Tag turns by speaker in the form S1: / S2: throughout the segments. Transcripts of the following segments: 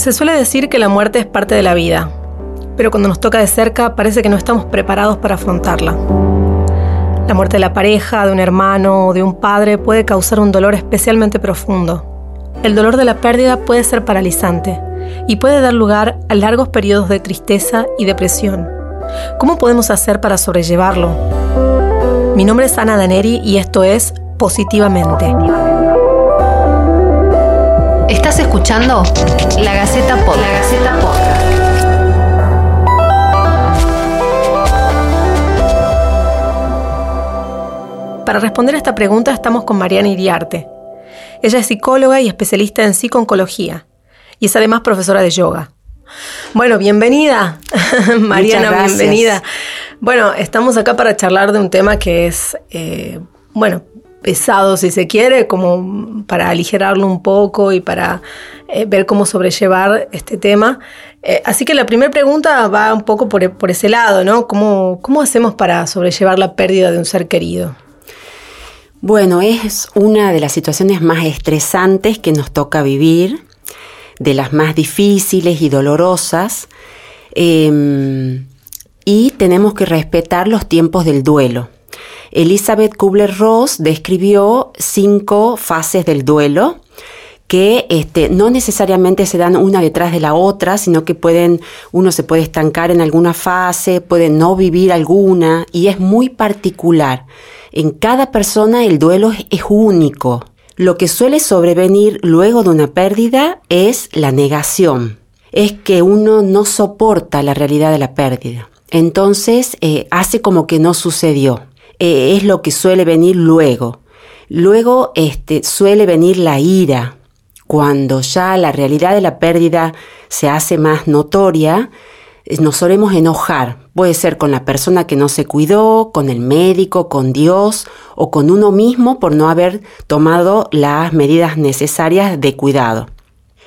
S1: Se suele decir que la muerte es parte de la vida, pero cuando nos toca de cerca parece que no estamos preparados para afrontarla. La muerte de la pareja, de un hermano o de un padre puede causar un dolor especialmente profundo. El dolor de la pérdida puede ser paralizante y puede dar lugar a largos periodos de tristeza y depresión. ¿Cómo podemos hacer para sobrellevarlo? Mi nombre es Ana Daneri y esto es Positivamente.
S2: Estás escuchando La Gaceta Podcast. La Gaceta
S1: Para responder a esta pregunta estamos con Mariana Iriarte. Ella es psicóloga y especialista en psicooncología y es además profesora de yoga. Bueno, bienvenida, Mariana, bienvenida. Bueno, estamos acá para charlar de un tema que es, eh, bueno, pesado si se quiere, como para aligerarlo un poco y para eh, ver cómo sobrellevar este tema. Eh, así que la primera pregunta va un poco por, por ese lado, ¿no? ¿Cómo, ¿Cómo hacemos para sobrellevar la pérdida de un ser querido?
S3: Bueno, es una de las situaciones más estresantes que nos toca vivir, de las más difíciles y dolorosas. Em, y tenemos que respetar los tiempos del duelo. Elizabeth Kubler-Ross describió cinco fases del duelo que este, no necesariamente se dan una detrás de la otra, sino que pueden, uno se puede estancar en alguna fase, puede no vivir alguna, y es muy particular. En cada persona el duelo es único. Lo que suele sobrevenir luego de una pérdida es la negación. Es que uno no soporta la realidad de la pérdida. Entonces eh, hace como que no sucedió. Eh, es lo que suele venir luego. Luego este, suele venir la ira. Cuando ya la realidad de la pérdida se hace más notoria, eh, nos solemos enojar. Puede ser con la persona que no se cuidó, con el médico, con Dios o con uno mismo por no haber tomado las medidas necesarias de cuidado.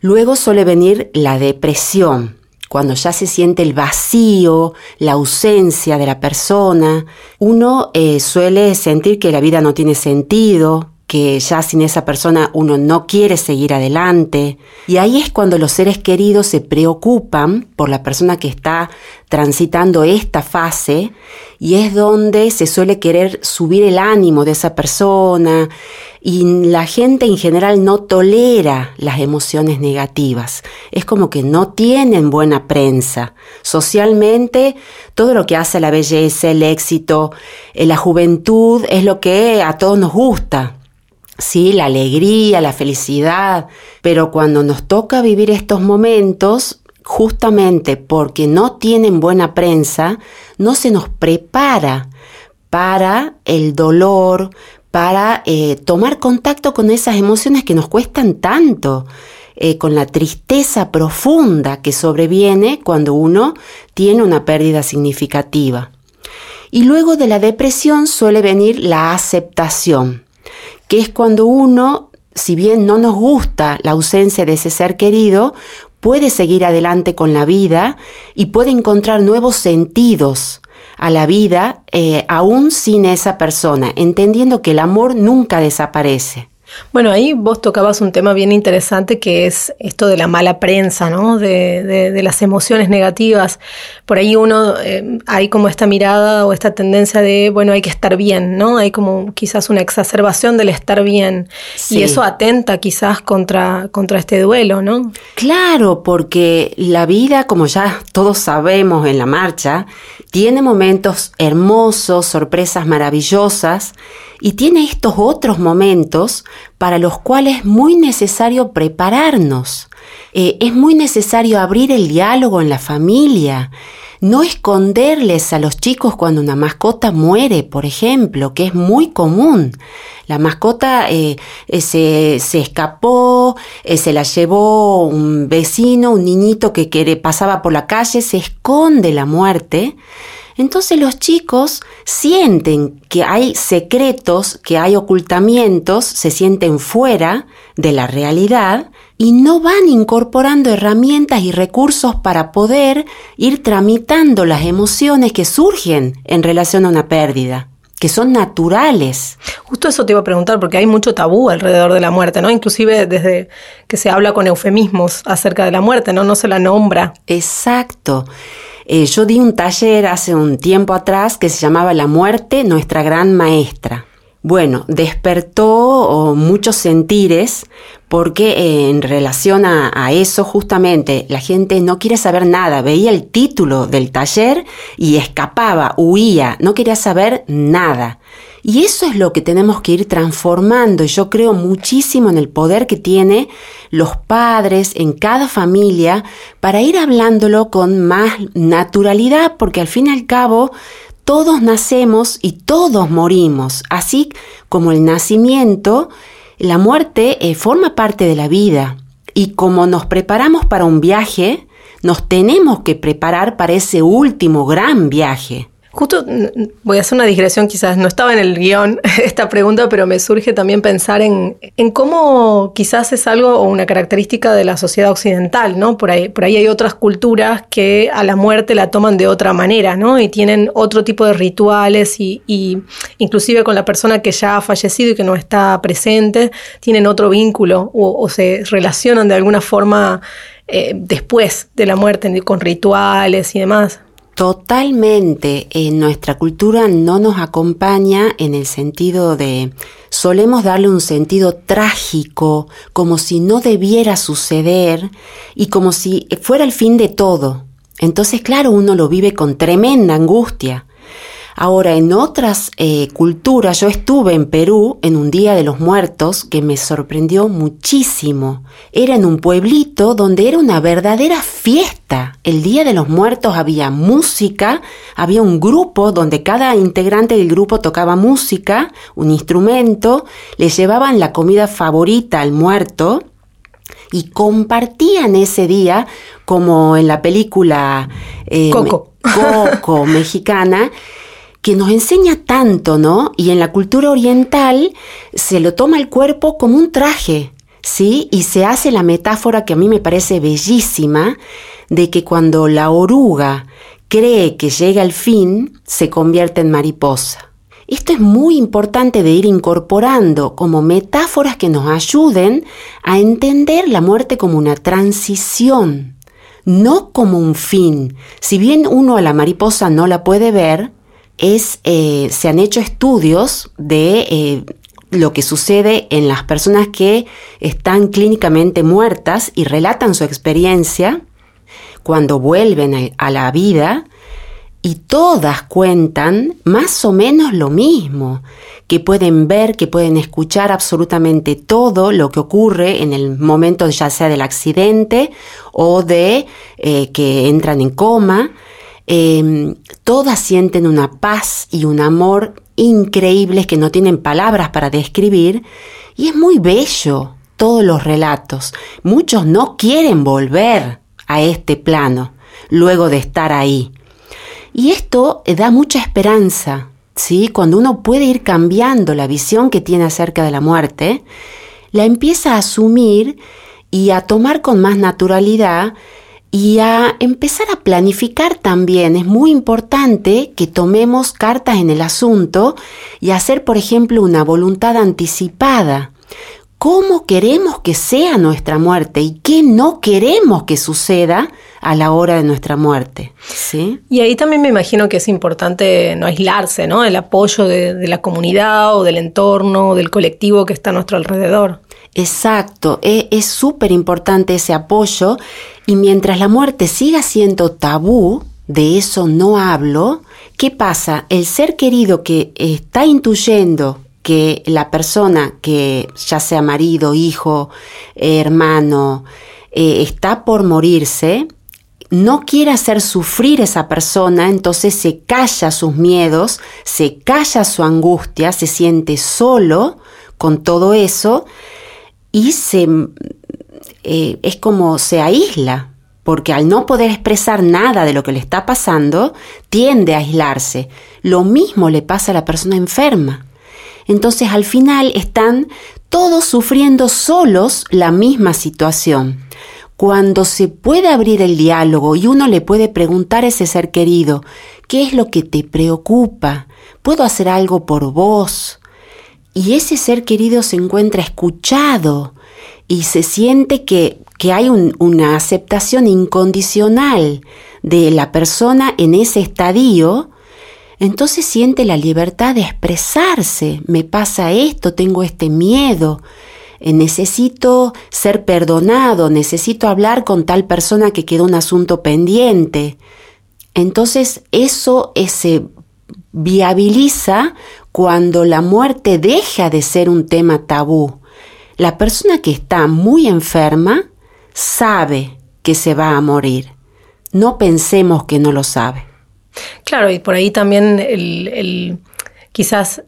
S3: Luego suele venir la depresión, cuando ya se siente el vacío, la ausencia de la persona, uno eh, suele sentir que la vida no tiene sentido, que ya sin esa persona uno no quiere seguir adelante. Y ahí es cuando los seres queridos se preocupan por la persona que está transitando esta fase y es donde se suele querer subir el ánimo de esa persona y la gente en general no tolera las emociones negativas. Es como que no tienen buena prensa. Socialmente, todo lo que hace la belleza, el éxito, eh, la juventud es lo que a todos nos gusta sí, la alegría, la felicidad, pero cuando nos toca vivir estos momentos, justamente porque no tienen buena prensa, no se nos prepara para el dolor, para eh, tomar contacto con esas emociones que nos cuestan tanto, eh, con la tristeza profunda que sobreviene cuando uno tiene una pérdida significativa. Y luego de la depresión suele venir la aceptación que es cuando uno, si bien no nos gusta la ausencia de ese ser querido, puede seguir adelante con la vida y puede encontrar nuevos sentidos a la vida eh, aún sin esa persona, entendiendo que el amor nunca desaparece.
S1: Bueno, ahí vos tocabas un tema bien interesante que es esto de la mala prensa, ¿no? De, de, las emociones negativas. Por ahí uno, eh, hay como esta mirada o esta tendencia de, bueno, hay que estar bien, ¿no? Hay como quizás una exacerbación del estar bien. Y eso atenta quizás contra, contra este duelo, ¿no?
S3: Claro, porque la vida, como ya todos sabemos en la marcha, tiene momentos hermosos, sorpresas maravillosas y tiene estos otros momentos para los cuales es muy necesario prepararnos. Eh, es muy necesario abrir el diálogo en la familia, no esconderles a los chicos cuando una mascota muere, por ejemplo, que es muy común. La mascota eh, eh, se, se, escapó, se la llevó un vecino, un niñito que, que pasaba por la calle, se esconde la muerte entonces los chicos sienten que hay secretos, que hay ocultamientos, se sienten fuera de la realidad y no van incorporando herramientas y recursos para poder ir tramitando las emociones que surgen en relación a una pérdida. que son naturales.
S1: Justo eso te iba a preguntar, porque hay mucho tabú alrededor de la muerte, ¿no? Inclusive desde que se habla con eufemismos acerca de la muerte, ¿no? No se la nombra.
S3: Exacto. Eh, yo di un taller hace un tiempo atrás que se llamaba La muerte, nuestra gran maestra. Bueno, despertó muchos sentires porque eh, en relación a, a, eso justamente la gente no quiere saber nada, veía el título del taller y escapaba, huía, no quería saber nada. Y eso es lo que tenemos que ir transformando y yo creo muchísimo en el poder que tiene los padres en cada familia para ir hablándolo con más naturalidad porque al fin y al cabo todos nacemos y todos morimos, así como el nacimiento, la muerte eh, forma parte de la vida. Y como nos preparamos para un viaje, nos tenemos que preparar para ese último gran viaje.
S1: Justo voy a hacer una digresión, quizás no estaba en el guion esta pregunta, pero me surge también pensar en, en, cómo quizás es algo o una característica de la sociedad occidental, ¿no? Por ahí, por ahí hay otras culturas que a la muerte la toman de otra manera, ¿no? Y tienen otro tipo de rituales y, y inclusive con la persona que ya ha fallecido y que no está presente, tienen otro vínculo o, o se relacionan de alguna forma eh, después de la muerte con rituales y demás.
S3: Totalmente. En nuestra cultura no nos acompaña en el sentido de solemos darle un sentido trágico, como si no debiera suceder y como si fuera el fin de todo. Entonces, claro, uno lo vive con tremenda angustia. Ahora, en otras eh, culturas, yo estuve en Perú en un Día de los Muertos que me sorprendió muchísimo. Era en un pueblito donde era una verdadera fiesta. El Día de los Muertos había música, había un grupo donde cada integrante del grupo tocaba música, un instrumento, le llevaban la comida favorita al muerto y compartían ese día como en la película
S1: eh, Coco.
S3: Coco mexicana que nos enseña tanto, ¿no? Y en la cultura oriental se lo toma el cuerpo como un traje, ¿sí? Y se hace la metáfora que a mí me parece bellísima de que cuando la oruga cree que llega al fin, se convierte en mariposa. Esto es muy importante de ir incorporando como metáforas que nos ayuden a entender la muerte como una transición, no como un fin. Si bien uno a la mariposa no la puede ver, es, eh, se han hecho estudios de eh, lo que sucede en las personas que están clínicamente muertas y relatan su experiencia cuando vuelven a la vida y todas cuentan más o menos lo mismo, que pueden ver, que pueden escuchar absolutamente todo lo que ocurre en el momento ya sea del accidente o de eh, que entran en coma, Em, todas sienten una paz y un amor increíbles que no tienen palabras para describir y es muy bello todos los relatos. Muchos no quieren volver a este plano luego de estar ahí. Y esto da mucha esperanza, ¿sí? Cuando uno puede ir cambiando la visión que tiene acerca de la muerte, la empieza a asumir y a tomar con más naturalidad y a empezar a planificar también. Es muy importante que tomemos cartas en el asunto y hacer, por ejemplo, una voluntad anticipada. ¿Cómo queremos que sea nuestra muerte y qué no queremos que suceda a la hora de nuestra muerte? ¿Sí?
S1: Y ahí también me imagino que es importante no aislarse, ¿no? El apoyo de, de la comunidad o del entorno, del colectivo que está a nuestro alrededor.
S3: Exacto, e, es súper importante ese apoyo y mientras la muerte siga siendo tabú, de eso no hablo, ¿qué pasa? El ser querido que está intuyendo que la persona que ya sea marido, hijo, hermano, eh, está por morirse, no quiere hacer sufrir esa persona, entonces se calla sus miedos, se calla su angustia, se siente solo con todo eso y se, eh, es como se aísla, porque al no poder expresar nada de lo que le está pasando, tiende a aislarse. Lo mismo le pasa a la persona enferma. Entonces al final están todos sufriendo solos la misma situación. Cuando se puede abrir el diálogo y uno le puede preguntar a ese ser querido, ¿qué es lo que te preocupa? puedo hacer algo por vos. Y ese ser querido se encuentra escuchado y se siente que, hay una aceptación incondicional de la persona en ese estadio, entonces siente la libertad de expresarse. Me pasa esto, tengo este miedo, necesito ser perdonado, necesito hablar con tal persona que quedó un asunto pendiente. Entonces eso se viabiliza cuando la muerte deja de ser un tema tabú. La persona que está muy enferma sabe que se va a morir. No pensemos que no lo sabe.
S1: Claro, y por ahí también el, quizás,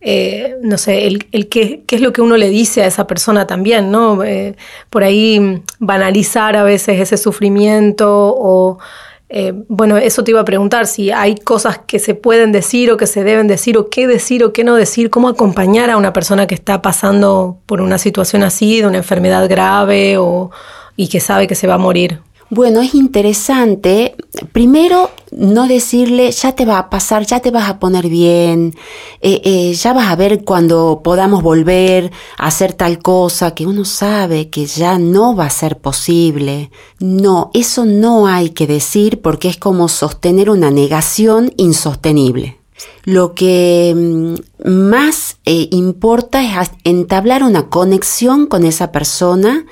S1: eh, no sé, el, qué, es lo que uno le dice a esa persona también, ¿no? Eh, por ahí banalizar a veces ese sufrimiento o eh, bueno, eso te iba a preguntar, si hay cosas que se pueden decir o que se deben decir o qué decir o qué no decir, cómo acompañar a una persona que está pasando por una situación así, de una enfermedad grave o, y que sabe que se va a morir.
S3: Bueno, es interesante, primero, no decirle, ya te va a pasar, ya te vas a poner bien, eh, eh, ya vas a ver cuando podamos volver a hacer tal cosa que uno sabe que ya no va a ser posible. No, eso no hay que decir porque es como sostener una negación insostenible. Lo que mm, más eh, importa es entablar una conexión con esa persona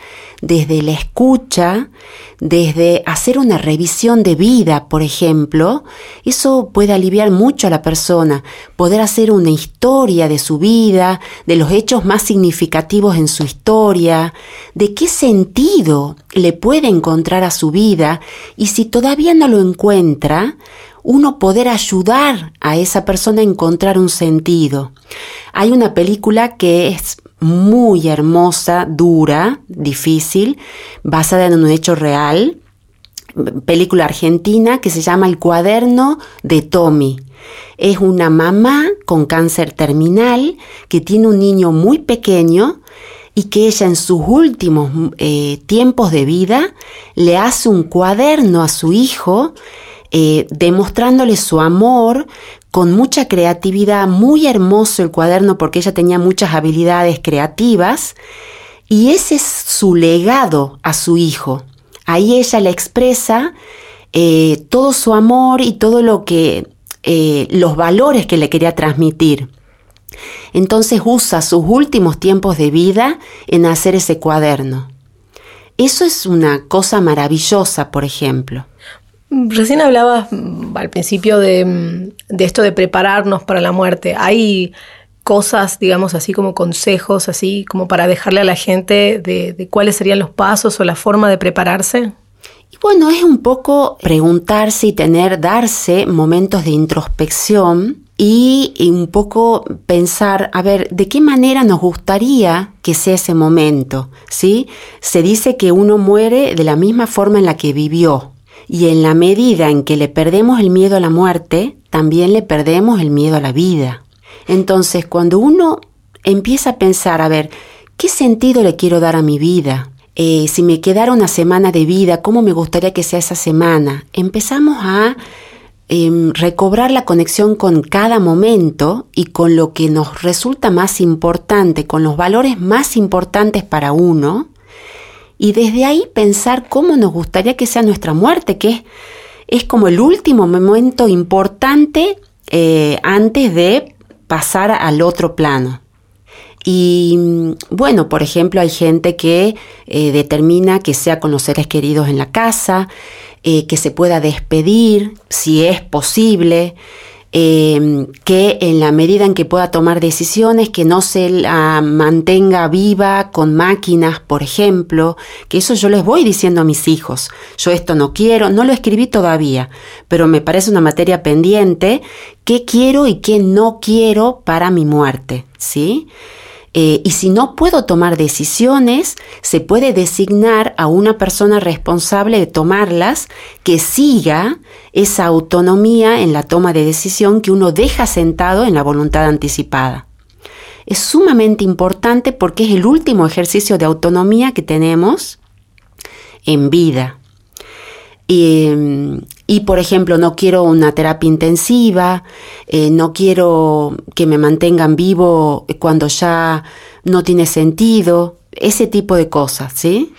S3: desde la escucha, desde hacer una revisión de vida, por ejemplo. Eso puede aliviar mucho a la persona, poder hacer una historia de su vida, de los hechos más significativos en su historia, de qué sentido le puede encontrar a su vida y si todavía no lo encuentra, uno poder ayudar a esa persona a encontrar un sentido. Hay una película que es muy hermosa, dura, difícil, basada en un hecho real, película argentina que se llama El cuaderno de Tommy. Es una mamá con cáncer terminal que tiene un niño muy pequeño y que ella en sus últimos eh, tiempos de vida le hace un cuaderno a su hijo eh, demostrándole su amor con mucha creatividad, muy hermoso el cuaderno porque ella tenía muchas habilidades creativas y ese es su legado a su hijo. Ahí ella le expresa eh, todo su amor y todo lo que, eh, los valores que le quería transmitir. Entonces usa sus últimos tiempos de vida en hacer ese cuaderno. Eso es una cosa maravillosa, por ejemplo.
S1: Recién hablabas mm, al principio mm, de, esto de prepararnos para la muerte. ¿Hay cosas, digamos así, como consejos, así como para dejarle a la gente de, cuáles serían los pasos o la forma de prepararse?
S3: Y bueno, es un poco preguntarse y tener, darse momentos de introspección y, un poco pensar, a ver, ¿de qué manera nos gustaría que sea ese momento? ¿Sí? Se dice que uno muere de la misma forma en la que vivió. Y en la medida en que le perdemos el miedo a la muerte, también le perdemos el miedo a la vida. Entonces, cuando uno empieza a pensar, a ver, ¿qué sentido le quiero dar a mi vida? Eh, si me quedara una semana de vida, ¿cómo me gustaría que sea esa semana? Empezamos a em, recobrar la conexión con cada momento y con lo que nos resulta más importante, con los valores más importantes para uno, y desde ahí pensar cómo nos gustaría que sea nuestra muerte, que es, es como el último momento importante eh, antes de pasar al otro plano. Y mm, bueno, por ejemplo, hay gente que eh, determina que sea con los seres queridos en la casa, eh, que se pueda despedir si es posible, Em, que en la medida en que pueda tomar decisiones, que no se la mantenga viva con máquinas, por ejemplo, que eso yo les voy diciendo a mis hijos. Yo esto no quiero, no lo escribí todavía, pero me parece una materia pendiente, qué quiero y qué no quiero para mi muerte, ¿sí? Eh, y si no puedo tomar decisiones, se puede designar a una persona responsable de tomarlas que siga esa autonomía en la toma de decisión que uno deja sentado en la voluntad anticipada. Es sumamente importante porque es el último ejercicio de autonomía que tenemos en vida. Y, y, por ejemplo, no quiero una terapia intensiva, eh, no quiero que me mantengan vivo cuando ya no tiene sentido, ese tipo de cosas, ¿sí?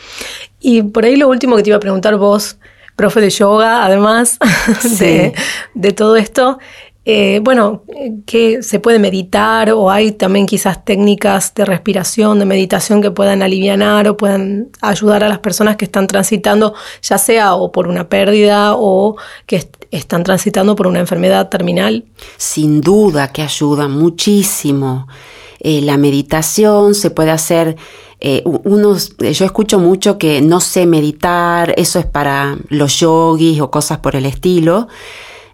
S1: Y por ahí lo último que te iba a preguntar vos, profe de yoga, además de, de todo esto, eh, bueno, que se puede meditar o hay también quizás técnicas de respiración, de meditación que puedan aliviar o puedan ayudar a las personas que están transitando, ya sea o por una pérdida o que están transitando por una enfermedad terminal.
S3: Sin duda que ayuda muchísimo. Eh, la meditación se puede hacer eh, unos, yo escucho mucho que no sé meditar, eso es para los yogis o cosas por el estilo.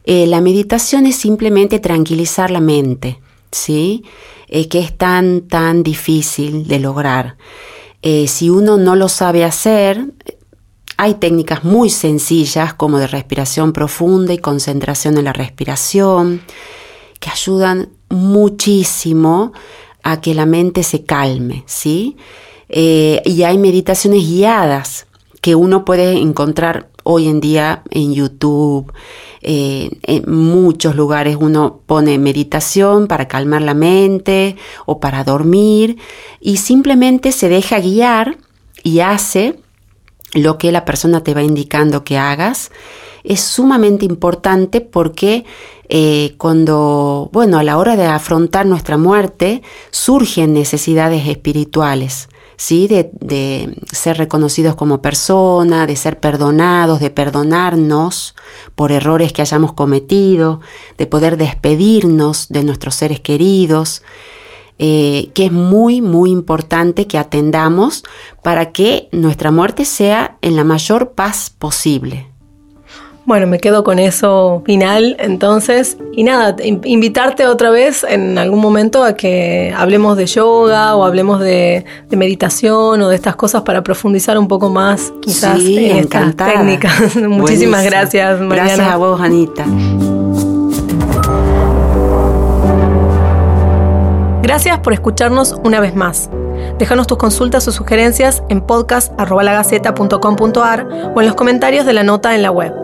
S3: Eh, la meditación es simplemente tranquilizar la mente, ¿sí? Eh, que es tan, tan difícil de lograr. Eh, si uno no lo sabe hacer, hay técnicas muy sencillas como de respiración profunda y concentración en la respiración, que ayudan muchísimo a que la mente se calme, ¿sí? y hay meditaciones guiadas que uno puede encontrar hoy en día en YouTube, eh, en muchos lugares uno pone meditación para calmar la mente o para dormir y simplemente se deja guiar y hace lo que la persona te va indicando que hagas. Es sumamente importante porque eh, cuando, bueno, a la hora de afrontar nuestra muerte, surgen necesidades espirituales. ¿Sí? De, ser reconocidos como persona, de ser perdonados, de perdonarnos por errores que hayamos cometido, de poder despedirnos de nuestros seres queridos, eh, que es muy, muy importante que atendamos para que nuestra muerte sea en la mayor paz posible.
S1: Bueno, me quedo con eso final entonces. Y nada, invitarte otra vez en algún momento a que hablemos de yoga o hablemos de, meditación o de estas cosas para profundizar un poco más quizás en estas técnicas. Muchísimas gracias, Mariana.
S3: Gracias a vos, Anita.
S1: Gracias por escucharnos una vez más. Déjanos tus consultas o sugerencias en podcast.lagaceta.com.ar o en los comentarios de la nota en la web.